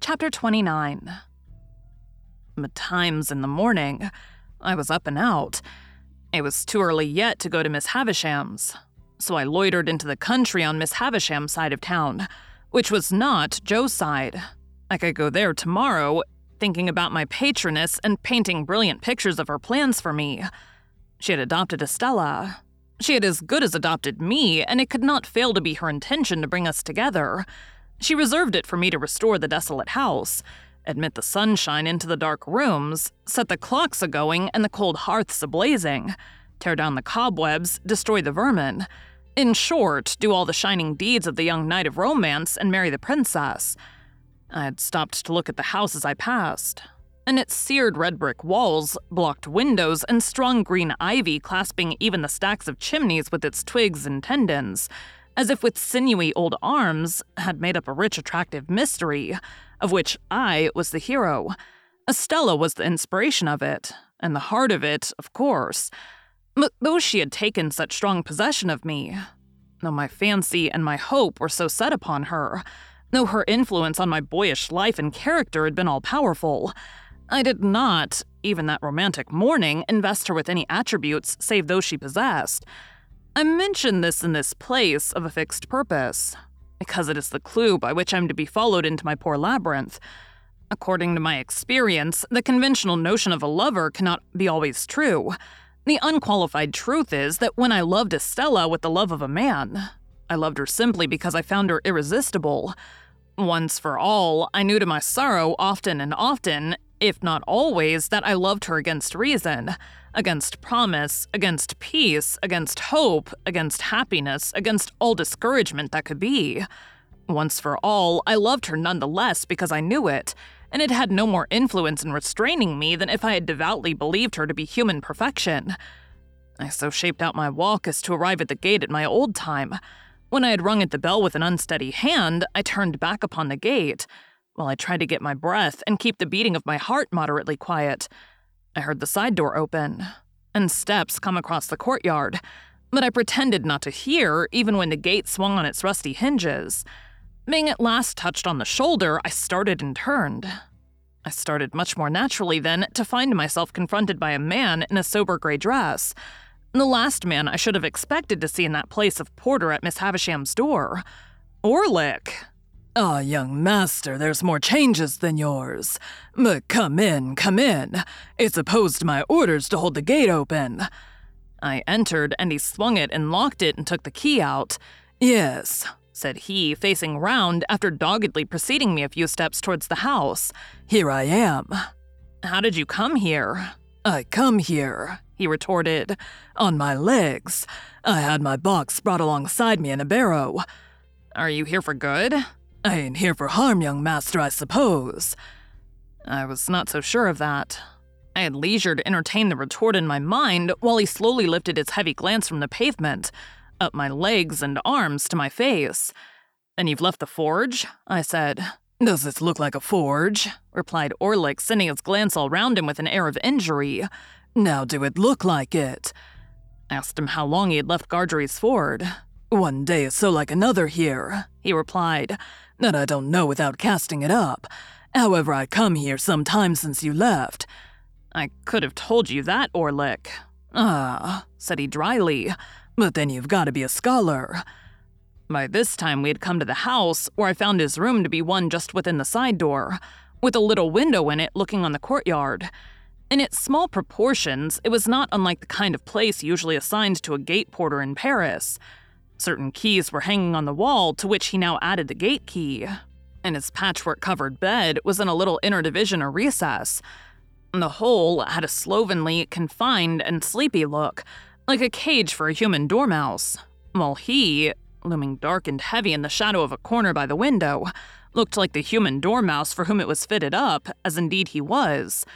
Chapter 29 Times in the morning, I was up and out. It was too early yet to go to Miss Havisham's, so I loitered into the country on Miss Havisham's side of town, which was not Joe's side. I could go there tomorrow, thinking about my patroness and painting brilliant pictures of her plans for me. She had adopted Estella. She had as good as adopted me, and it could not fail to be her intention to bring us together. She reserved it for me to restore the desolate house, admit the sunshine into the dark rooms, set the clocks a going and the cold hearths a blazing, tear down the cobwebs, destroy the vermin. In short, do all the shining deeds of the young knight of romance and marry the princess. I had stopped to look at the house as I passed, and its seared red brick walls, blocked windows, and strong green ivy clasping even the stacks of chimneys with its twigs and tendons as if with sinewy old arms, had made up a rich, attractive mystery, of which I was the hero. Estella was the inspiration of it, and the heart of it, of course. But though she had taken such strong possession of me, though my fancy and my hope were so set upon her, though her influence on my boyish life and character had been all powerful, I did not, even that romantic morning, invest her with any attributes save those she possessed. I mention this in this place of a fixed purpose, because it is the clue by which I'm to be followed into my poor labyrinth. According to my experience, the conventional notion of a lover cannot be always true. The unqualified truth is that when I loved Estella with the love of a man, I loved her simply because I found her irresistible. Once for all, I knew to my sorrow often and often, if not always, that I loved her against reason against promise, against peace, against hope, against happiness, against all discouragement that could be. Once for all, I loved her nonetheless because I knew it, and it had no more influence in restraining me than if I had devoutly believed her to be human perfection. I so shaped out my walk as to arrive at the gate at my old time. When I had rung at the bell with an unsteady hand, I turned back upon the gate, while I tried to get my breath and keep the beating of my heart moderately quiet. I heard the side door open and steps come across the courtyard, but I pretended not to hear even when the gate swung on its rusty hinges. Being at last touched on the shoulder, I started and turned. I started much more naturally then to find myself confronted by a man in a sober gray dress. The last man I should have expected to see in that place of porter at Miss Havisham's door. Orlick! Ah, young master, there's more changes than yours. But come in, come in. It's opposed to my orders to hold the gate open. I entered, and he swung it and locked it and took the key out. Yes, said he, facing round after doggedly preceding me a few steps towards the house. Here I am. How did you come here? I come here, he retorted, on my legs. I had my box brought alongside me in a barrow. Are you here for good? I ain't here for harm, young master, I suppose. I was not so sure of that. I had leisure to entertain the retort in my mind while he slowly lifted his heavy glance from the pavement, up my legs and arms to my face. And you've left the forge? I said. Does this look like a forge? replied Orlick, sending his glance all round him with an air of injury. Now do it look like it? Asked him how long he had left Gargery's Ford. One day is so like another here, he replied, that I don't know without casting it up. However, I come here some time since you left. I could have told you that, Orlick. Ah, said he dryly, but then you've got to be a scholar. By this time, we had come to the house, where I found his room to be one just within the side door, with a little window in it looking on the courtyard. In its small proportions, it was not unlike the kind of place usually assigned to a gate porter in Paris. Certain keys were hanging on the wall, to which he now added the gate key. And his patchwork covered bed was in a little inner division or recess. The whole had a slovenly, confined, and sleepy look, like a cage for a human dormouse, while he, looming dark and heavy in the shadow of a corner by the window, looked like the human dormouse for whom it was fitted up, as indeed he was.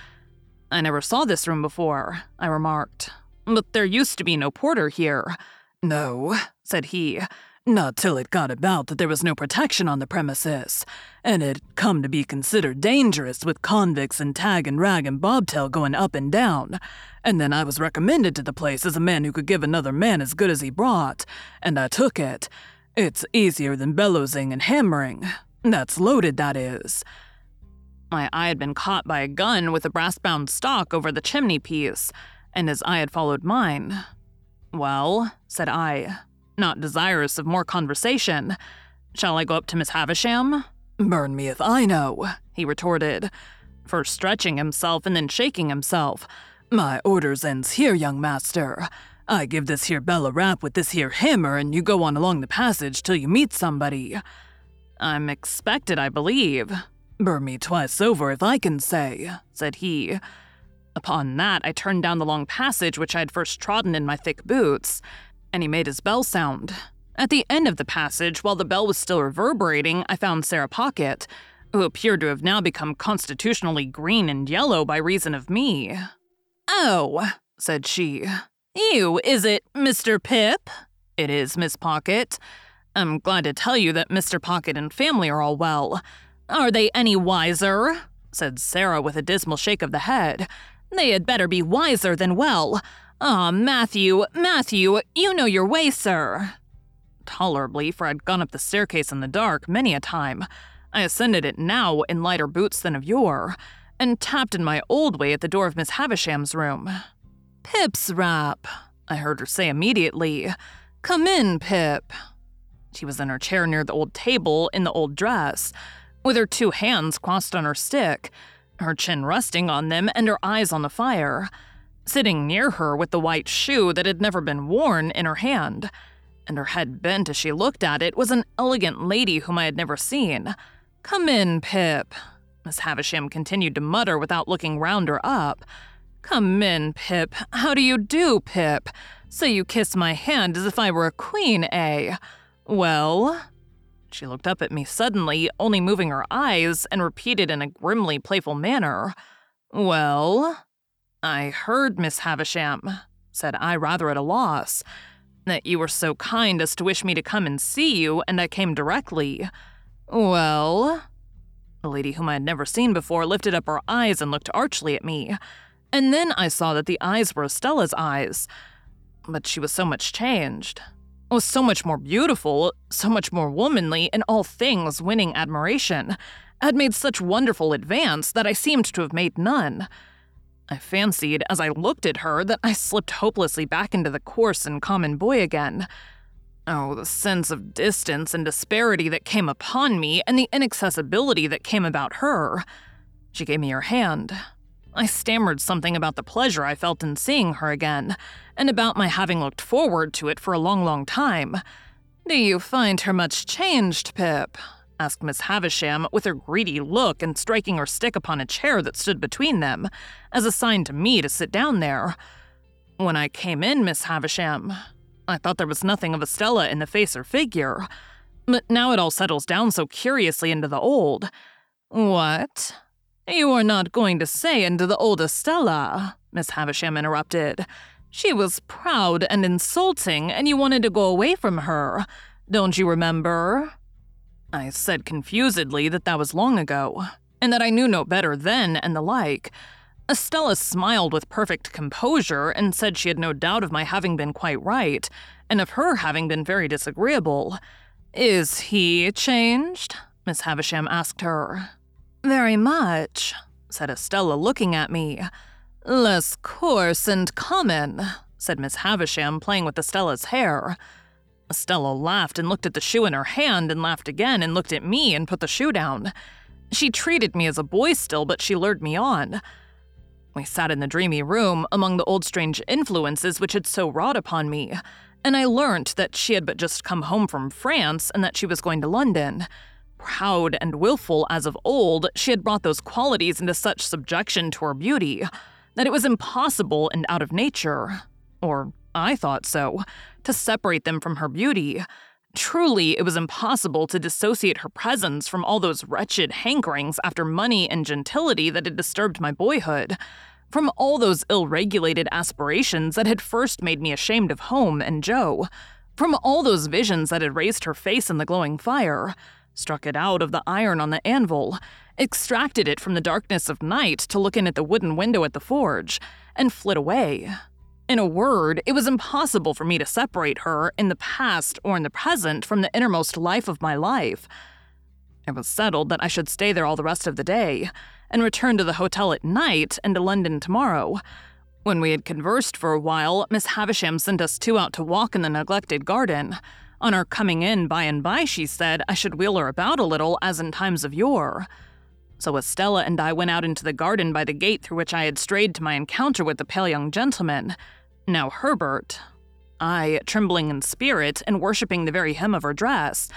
I never saw this room before, I remarked. But there used to be no porter here. No, said he, not till it got about that there was no protection on the premises, and it come to be considered dangerous with convicts and tag and rag and bobtail going up and down. And then I was recommended to the place as a man who could give another man as good as he brought, and I took it. It's easier than bellowsing and hammering. That's loaded, that is. My eye had been caught by a gun with a brass bound stock over the chimney piece, and his eye had followed mine. Well, said I, not desirous of more conversation. Shall I go up to Miss Havisham? Burn me if I know, he retorted, first stretching himself and then shaking himself. My orders ends here, young master. I give this here bell a rap with this here hammer, and you go on along the passage till you meet somebody. I'm expected, I believe. Burn me twice over if I can say, said he. Upon that, I turned down the long passage which I had first trodden in my thick boots, and he made his bell sound. At the end of the passage, while the bell was still reverberating, I found Sarah Pocket, who appeared to have now become constitutionally green and yellow by reason of me. Oh, said she. You, is it Mr. Pip? It is, Miss Pocket. I'm glad to tell you that Mr. Pocket and family are all well. Are they any wiser? said Sarah with a dismal shake of the head. They had better be wiser than well. Ah, oh, Matthew, Matthew, you know your way, sir. Tolerably, for I'd gone up the staircase in the dark many a time. I ascended it now in lighter boots than of yore, and tapped in my old way at the door of Miss Havisham's room. Pip's rap, I heard her say immediately. Come in, Pip. She was in her chair near the old table in the old dress, with her two hands crossed on her stick, her chin resting on them and her eyes on the fire. Sitting near her with the white shoe that had never been worn in her hand, and her head bent as she looked at it, was an elegant lady whom I had never seen. Come in, Pip, Miss Havisham continued to mutter without looking round or up. Come in, Pip. How do you do, Pip? So you kiss my hand as if I were a queen, eh? Well? She looked up at me suddenly, only moving her eyes, and repeated in a grimly playful manner, Well? I heard, Miss Havisham, said I, rather at a loss, that you were so kind as to wish me to come and see you, and I came directly. Well? The lady whom I had never seen before lifted up her eyes and looked archly at me, and then I saw that the eyes were Estella's eyes. But she was so much changed, was so much more beautiful, so much more womanly, in all things winning admiration, had made such wonderful advance that I seemed to have made none. I fancied, as I looked at her, that I slipped hopelessly back into the coarse and common boy again. Oh, the sense of distance and disparity that came upon me, and the inaccessibility that came about her. She gave me her hand. I stammered something about the pleasure I felt in seeing her again, and about my having looked forward to it for a long, long time. Do you find her much changed, Pip? asked Miss Havisham with her greedy look and striking her stick upon a chair that stood between them, as a sign to me to sit down there. When I came in, Miss Havisham, I thought there was nothing of Estella in the face or figure, but now it all settles down so curiously into the old. What? You are not going to say into the old Estella, Miss Havisham interrupted. She was proud and insulting, and you wanted to go away from her. Don't you remember? I said confusedly that that was long ago, and that I knew no better then and the like. Estella smiled with perfect composure and said she had no doubt of my having been quite right, and of her having been very disagreeable. Is he changed? Miss Havisham asked her. Very much, said Estella, looking at me. Less coarse and common, said Miss Havisham, playing with Estella's hair. Estella laughed and looked at the shoe in her hand and laughed again and looked at me and put the shoe down. She treated me as a boy still, but she lured me on. We sat in the dreamy room among the old strange influences which had so wrought upon me, and I learnt that she had but just come home from France and that she was going to London. Proud and wilful as of old, she had brought those qualities into such subjection to her beauty that it was impossible and out of nature, or I thought so, to separate them from her beauty. Truly, it was impossible to dissociate her presence from all those wretched hankerings after money and gentility that had disturbed my boyhood, from all those ill regulated aspirations that had first made me ashamed of home and Joe, from all those visions that had raised her face in the glowing fire, struck it out of the iron on the anvil, extracted it from the darkness of night to look in at the wooden window at the forge, and flit away. In a word, it was impossible for me to separate her in the past or in the present from the innermost life of my life. It was settled that I should stay there all the rest of the day, and return to the hotel at night and to London tomorrow. When we had conversed for a while, Miss Havisham sent us two out to walk in the neglected garden. On our coming in by and by, she said I should wheel her about a little as in times of yore. So Estella and I went out into the garden by the gate through which I had strayed to my encounter with the pale young gentleman, now Herbert. I, trembling in spirit and worshipping the very hem of her dress,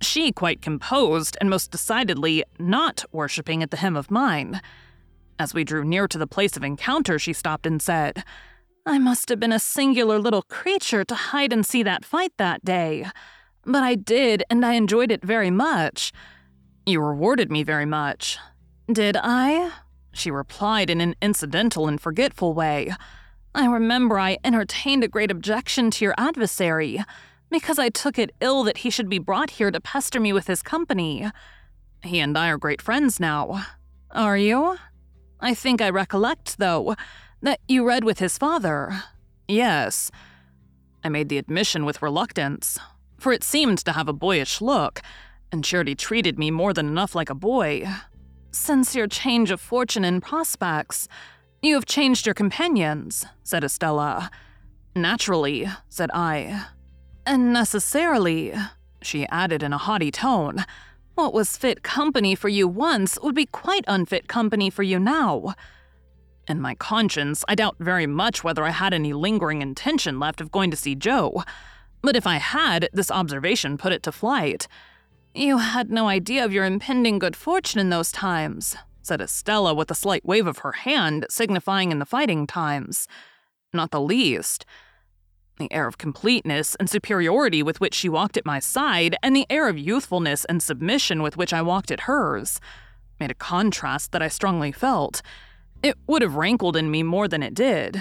she quite composed and most decidedly not worshipping at the hem of mine. As we drew near to the place of encounter, she stopped and said, I must have been a singular little creature to hide and see that fight that day. But I did, and I enjoyed it very much. You rewarded me very much. Did I? She replied in an incidental and forgetful way. I remember I entertained a great objection to your adversary, because I took it ill that he should be brought here to pester me with his company. He and I are great friends now. Are you? I think I recollect, though, that you read with his father. Yes. I made the admission with reluctance, for it seemed to have a boyish look, and Charity treated me more than enough like a boy. Since your change of fortune and prospects, you have changed your companions, said Estella. Naturally, said I. And necessarily, she added in a haughty tone. What was fit company for you once would be quite unfit company for you now. In my conscience, I doubt very much whether I had any lingering intention left of going to see Joe. But if I had, this observation put it to flight. You had no idea of your impending good fortune in those times, said Estella with a slight wave of her hand, signifying in the fighting times. Not the least. The air of completeness and superiority with which she walked at my side, and the air of youthfulness and submission with which I walked at hers, made a contrast that I strongly felt. It would have rankled in me more than it did,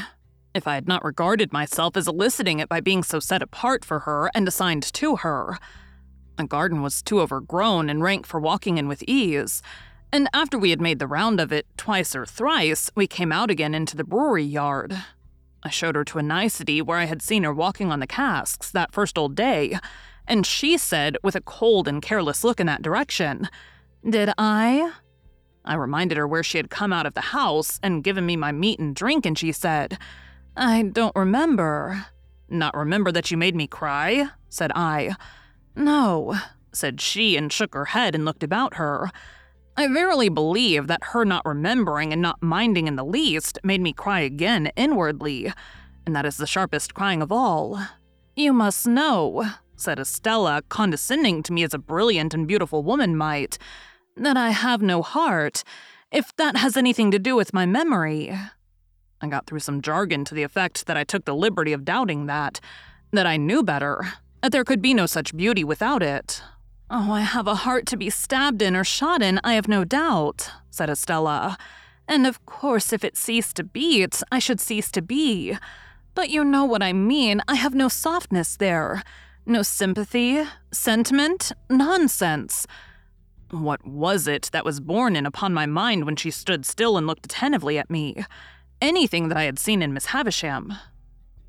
if I had not regarded myself as eliciting it by being so set apart for her and assigned to her. The garden was too overgrown and rank for walking in with ease, and after we had made the round of it twice or thrice, we came out again into the brewery yard. I showed her to a nicety where I had seen her walking on the casks that first old day, and she said, with a cold and careless look in that direction, Did I? I reminded her where she had come out of the house and given me my meat and drink, and she said, I don't remember. Not remember that you made me cry? said I. No, said she, and shook her head and looked about her. I verily believe that her not remembering and not minding in the least made me cry again inwardly, and that is the sharpest crying of all. You must know, said Estella, condescending to me as a brilliant and beautiful woman might, that I have no heart, if that has anything to do with my memory. I got through some jargon to the effect that I took the liberty of doubting that, that I knew better, that there could be no such beauty without it, Oh, I have a heart to be stabbed in or shot in, I have no doubt, said Estella. And of course, if it ceased to beat, I should cease to be. But you know what I mean. I have no softness there. No sympathy, sentiment, nonsense. What was it that was borne in upon my mind when she stood still and looked attentively at me? Anything that I had seen in Miss Havisham?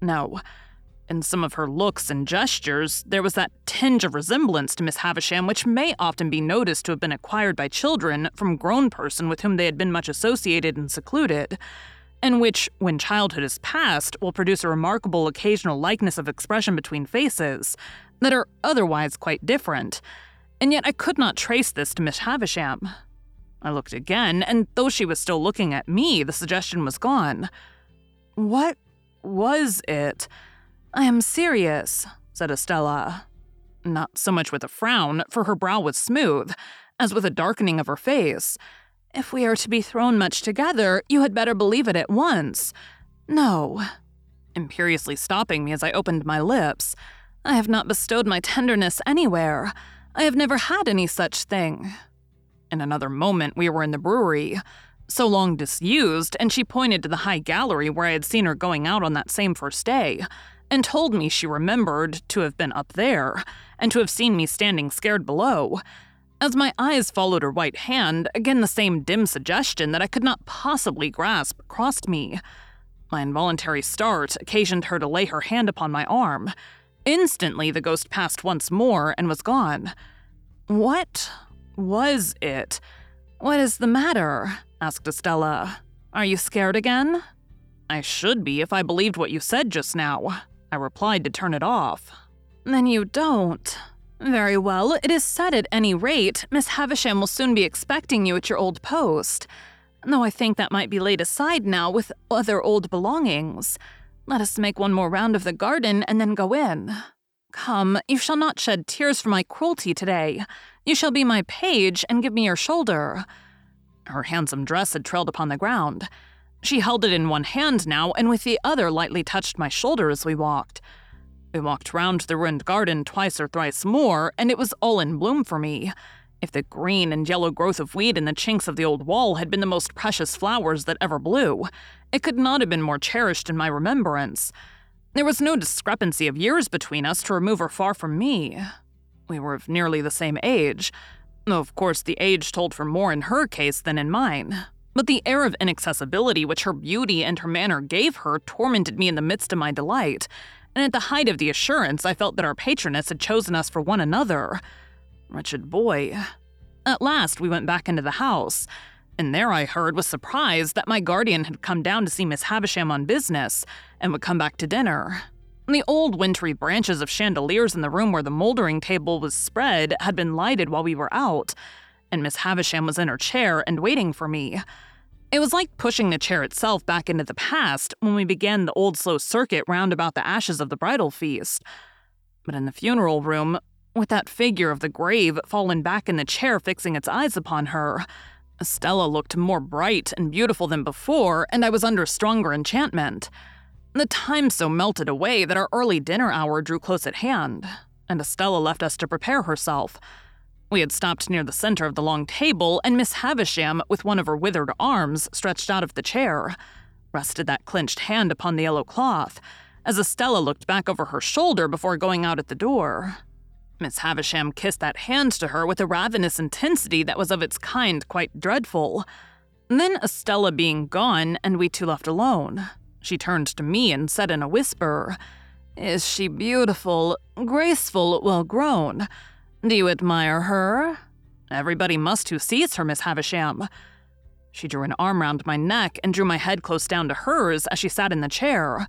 No. In some of her looks and gestures, there was that tinge of resemblance to Miss Havisham which may often be noticed to have been acquired by children from grown person with whom they had been much associated and secluded, and which, when childhood is past, will produce a remarkable occasional likeness of expression between faces that are otherwise quite different and yet I could not trace this to Miss Havisham. I looked again, and though she was still looking at me, the suggestion was gone. What was it? I am serious, said Estella. Not so much with a frown, for her brow was smooth, as with a darkening of her face. If we are to be thrown much together, you had better believe it at once. No. Imperiously stopping me as I opened my lips. I have not bestowed my tenderness anywhere. I have never had any such thing. In another moment, we were in the brewery, so long disused, and she pointed to the high gallery where I had seen her going out on that same first day, and told me she remembered to have been up there, and to have seen me standing scared below. As my eyes followed her white hand, again the same dim suggestion that I could not possibly grasp crossed me. My involuntary start occasioned her to lay her hand upon my arm. Instantly, the ghost passed once more and was gone. What was it? What is the matter? asked Estella. Are you scared again? I should be if I believed what you said just now. I replied to turn it off. Then you don't. Very well, it is said at any rate, Miss Havisham will soon be expecting you at your old post. Though I think that might be laid aside now with other old belongings. Let us make one more round of the garden and then go in. Come, you shall not shed tears for my cruelty today. You shall be my page and give me your shoulder. Her handsome dress had trailed upon the ground. She held it in one hand now, and with the other lightly touched my shoulder as we walked. We walked round the ruined garden twice or thrice more, and it was all in bloom for me. If the green and yellow growth of weed in the chinks of the old wall had been the most precious flowers that ever blew, it could not have been more cherished in my remembrance. There was no discrepancy of years between us to remove her far from me. We were of nearly the same age, of course the age told for more in her case than in mine. But the air of inaccessibility which her beauty and her manner gave her tormented me in the midst of my delight, and at the height of the assurance I felt that our patroness had chosen us for one another. Wretched boy. At last we went back into the house, and there I heard with surprise that my guardian had come down to see Miss Havisham on business and would come back to dinner. The old wintry branches of chandeliers in the room where the moldering table was spread had been lighted while we were out, and Miss Havisham was in her chair and waiting for me. It was like pushing the chair itself back into the past when we began the old slow circuit round about the ashes of the bridal feast. But in the funeral room, with that figure of the grave fallen back in the chair fixing its eyes upon her, Estella looked more bright and beautiful than before, and I was under stronger enchantment. The time so melted away that our early dinner hour drew close at hand, and Estella left us to prepare herself. We had stopped near the center of the long table, and Miss Havisham, with one of her withered arms stretched out of the chair, rested that clenched hand upon the yellow cloth, as Estella looked back over her shoulder before going out at the door. Miss Havisham kissed that hand to her with a ravenous intensity that was of its kind quite dreadful. Then, Estella being gone, and we two left alone, she turned to me and said in a whisper, Is she beautiful, graceful, well grown? Do you admire her? Everybody must who sees her, Miss Havisham. She drew an arm round my neck and drew my head close down to hers as she sat in the chair.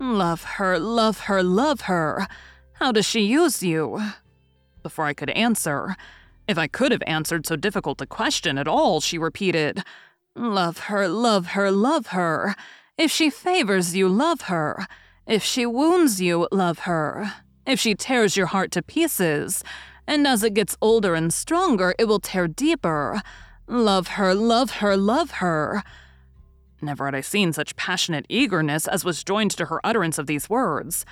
Love her, love her, love her. How does she use you? Before I could answer, if I could have answered so difficult a question at all, she repeated, Love her, love her, love her. If she favors you, love her. If she wounds you, love her. If she tears your heart to pieces, and as it gets older and stronger, it will tear deeper. Love her, love her, love her. Never had I seen such passionate eagerness as was joined to her utterance of these words.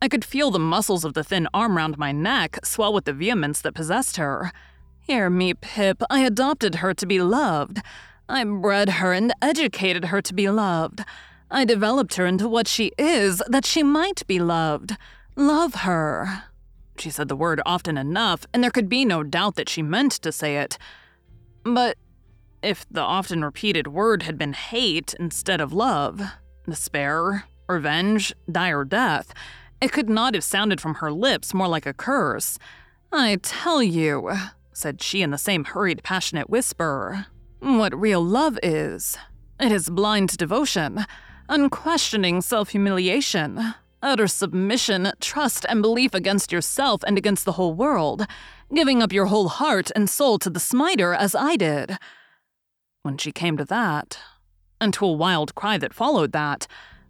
I could feel the muscles of the thin arm round my neck swell with the vehemence that possessed her. Hear me, Pip, I adopted her to be loved. I bred her and educated her to be loved. I developed her into what she is, that she might be loved. Love her. She said the word often enough, and there could be no doubt that she meant to say it. But if the often repeated word had been hate instead of love, despair, revenge, dire death, it could not have sounded from her lips more like a curse. I tell you, said she in the same hurried, passionate whisper, what real love is. It is blind devotion, unquestioning self humiliation, utter submission, trust, and belief against yourself and against the whole world, giving up your whole heart and soul to the smiter as I did. When she came to that, and to a wild cry that followed that,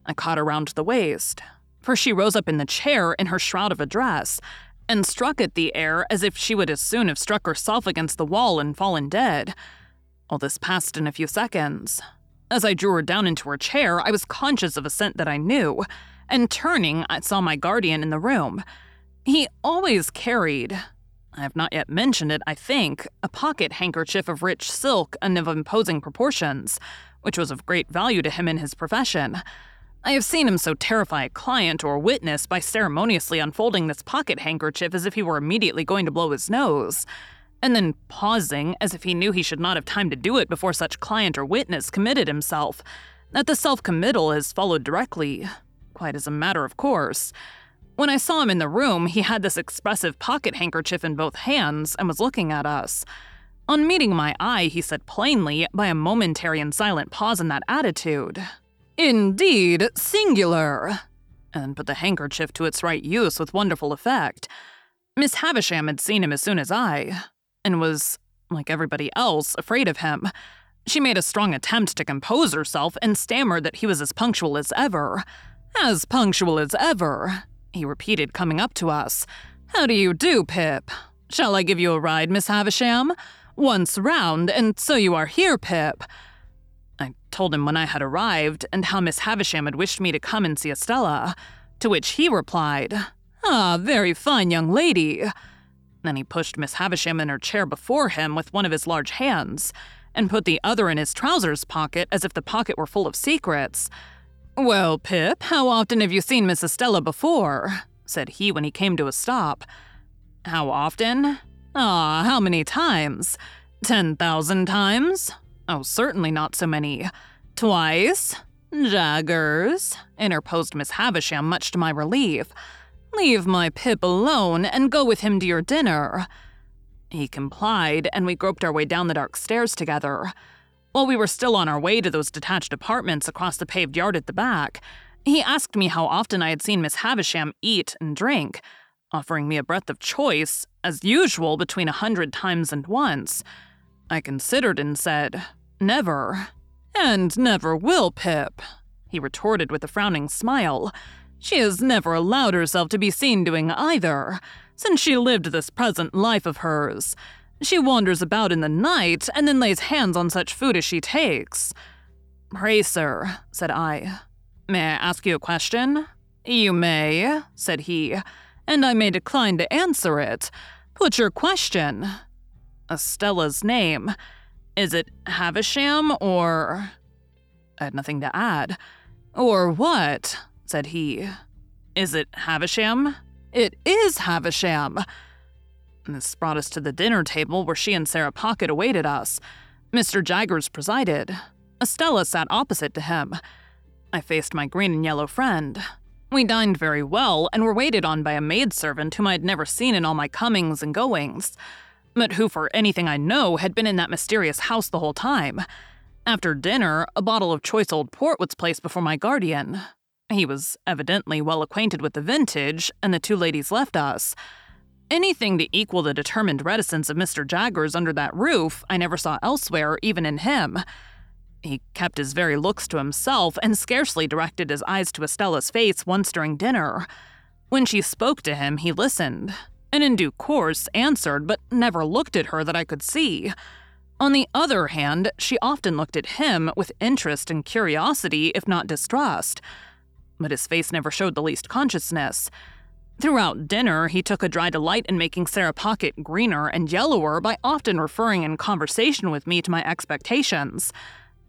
I caught her round the waist, for she rose up in the chair in her shroud of a dress and struck at the air as if she would as soon have struck herself against the wall and fallen dead. All this passed in a few seconds. As I drew her down into her chair, I was conscious of a scent that I knew, and turning, I saw my guardian in the room. He always carried, I have not yet mentioned it, I think, a pocket handkerchief of rich silk and of imposing proportions, which was of great value to him in his profession. I have seen him so terrify a client or witness by ceremoniously unfolding this pocket handkerchief as if he were immediately going to blow his nose, and then pausing as if he knew he should not have time to do it before such client or witness committed himself, that the self committal is followed directly, quite as a matter of course. When I saw him in the room, he had this expressive pocket handkerchief in both hands and was looking at us. On meeting my eye, he said plainly, by a momentary and silent pause in that attitude, Indeed, singular, and put the handkerchief to its right use with wonderful effect. Miss Havisham had seen him as soon as I, and was, like everybody else, afraid of him. She made a strong attempt to compose herself and stammered that he was as punctual as ever. As punctual as ever, he repeated, coming up to us. How do you do, Pip? Shall I give you a ride, Miss Havisham? Once round, and so you are here, Pip. Told him when I had arrived and how Miss Havisham had wished me to come and see Estella, to which he replied, Ah, very fine young lady. Then he pushed Miss Havisham in her chair before him with one of his large hands, and put the other in his trousers pocket as if the pocket were full of secrets. Well, Pip, how often have you seen Miss Estella before? said he when he came to a stop. How often? Ah, how many times? Ten thousand times? Oh, certainly not so many. Twice? Jaggers, interposed Miss Havisham, much to my relief. Leave my Pip alone and go with him to your dinner. He complied, and we groped our way down the dark stairs together. While we were still on our way to those detached apartments across the paved yard at the back, he asked me how often I had seen Miss Havisham eat and drink, offering me a breadth of choice, as usual, between a hundred times and once. I considered and said, Never. And never will, Pip, he retorted with a frowning smile. She has never allowed herself to be seen doing either, since she lived this present life of hers. She wanders about in the night and then lays hands on such food as she takes. Pray, sir, said I, may I ask you a question? You may, said he, and I may decline to answer it. Put your question. Estella's name. Is it Havisham or. I had nothing to add. Or what? said he. Is it Havisham? It is Havisham. This brought us to the dinner table where she and Sarah Pocket awaited us. Mr. Jaggers presided. Estella sat opposite to him. I faced my green and yellow friend. We dined very well and were waited on by a maidservant whom I had never seen in all my comings and goings but who, for anything I know, had been in that mysterious house the whole time. After dinner, a bottle of choice old port was placed before my guardian. He was evidently well acquainted with the vintage, and the two ladies left us. Anything to equal the determined reticence of Mr. Jaggers under that roof, I never saw elsewhere, even in him. He kept his very looks to himself and scarcely directed his eyes to Estella's face once during dinner. When she spoke to him, he listened, and in due course answered, but never looked at her that I could see. On the other hand, she often looked at him with interest and curiosity, if not distrust. But his face never showed the least consciousness. Throughout dinner, he took a dry delight in making Sarah Pocket greener and yellower by often referring in conversation with me to my expectations.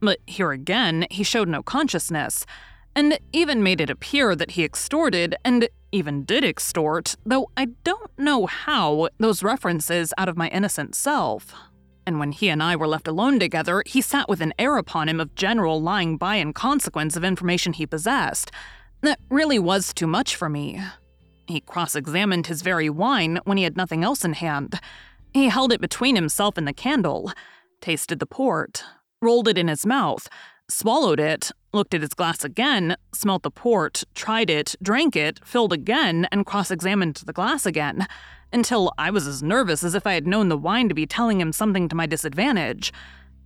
But here again, he showed no consciousness, and even made it appear that he extorted and even did extort, though I don't know how, those references out of my innocent self. And when he and I were left alone together, he sat with an air upon him of general lying by in consequence of information he possessed. That really was too much for me. He cross examined his very wine when he had nothing else in hand. He held it between himself and the candle, tasted the port, rolled it in his mouth, swallowed it, looked at his glass again, smelt the port, tried it, drank it, filled again, and cross examined the glass again, until I was as nervous as if I had known the wine to be telling him something to my disadvantage.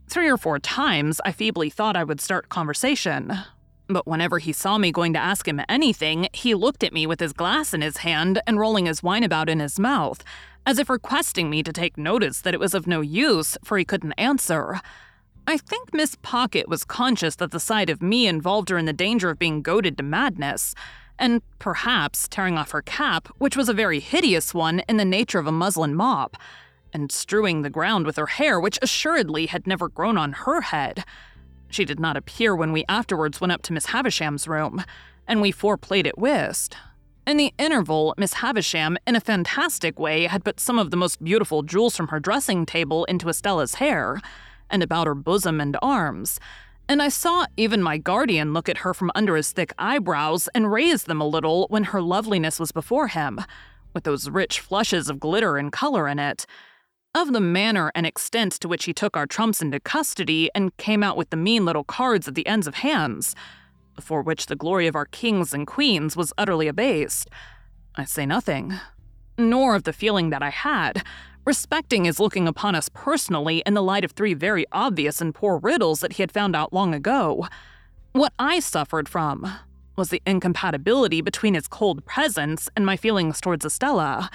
Three or four times I feebly thought I would start conversation. But whenever he saw me going to ask him anything, he looked at me with his glass in his hand and rolling his wine about in his mouth, as if requesting me to take notice that it was of no use, for he couldn't answer. I think Miss Pocket was conscious that the sight of me involved her in the danger of being goaded to madness, and perhaps tearing off her cap, which was a very hideous one in the nature of a muslin mop, and strewing the ground with her hair, which assuredly had never grown on her head. She did not appear when we afterwards went up to Miss Havisham's room, and we four played at whist. In the interval, Miss Havisham, in a fantastic way, had put some of the most beautiful jewels from her dressing table into Estella's hair and about her bosom and arms, and I saw even my guardian look at her from under his thick eyebrows and raise them a little when her loveliness was before him, with those rich flushes of glitter and color in it. Of the manner and extent to which he took our trumps into custody and came out with the mean little cards at the ends of hands, before which the glory of our kings and queens was utterly abased, I say nothing. Nor of the feeling that I had, respecting his looking upon us personally in the light of three very obvious and poor riddles that he had found out long ago. What I suffered from was the incompatibility between his cold presence and my feelings towards Estella.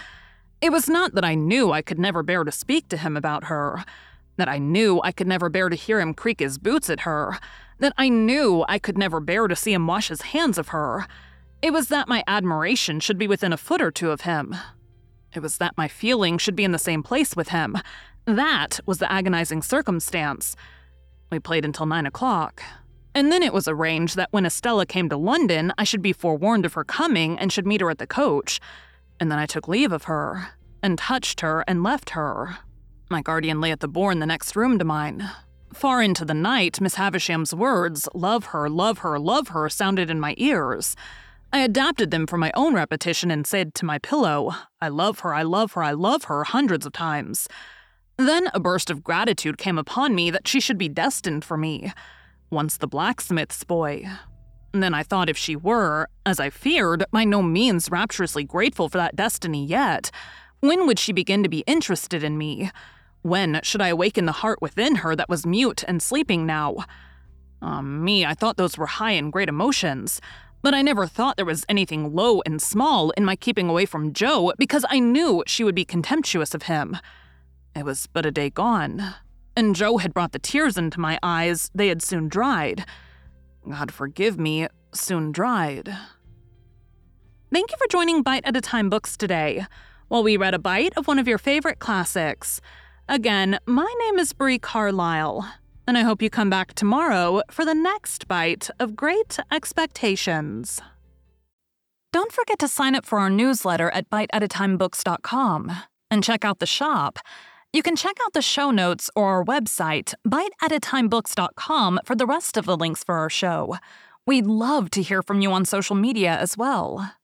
It was not that I knew I could never bear to speak to him about her, that I knew I could never bear to hear him creak his boots at her, that I knew I could never bear to see him wash his hands of her. It was that my admiration should be within a foot or two of him, it was that my feelings should be in the same place with him. That was the agonizing circumstance. We played until nine o'clock. And then it was arranged that when Estella came to London, I should be forewarned of her coming and should meet her at the coach. And then I took leave of her, and touched her and left her. My guardian lay at the bourne the next room to mine. Far into the night, Miss Havisham's words, love her, love her, love her, sounded in my ears. I adapted them for my own repetition and said to my pillow, I love her, I love her, I love her, hundreds of times. Then a burst of gratitude came upon me that she should be destined for me, once the blacksmith's boy. Then I thought if she were, as I feared, by no means rapturously grateful for that destiny yet, when would she begin to be interested in me? When should I awaken the heart within her that was mute and sleeping now? Ah, me, I thought those were high and great emotions. But I never thought there was anything low and small in my keeping away from Joe because I knew she would be contemptuous of him. It was but a day gone, and Joe had brought the tears into my eyes, they had soon dried. God forgive me, soon dried. Thank you for joining Bite at a Time Books today, while we read a bite of one of your favorite classics. Again, my name is Bree Carlile and I hope you come back tomorrow for the next bite of Great Expectations. Don't forget to sign up for our newsletter at biteatatimebooks.com and check out the shop. You can check out the show notes or our website, biteatatimebooks.com, for the rest of the links for our show. We'd love to hear from you on social media as well.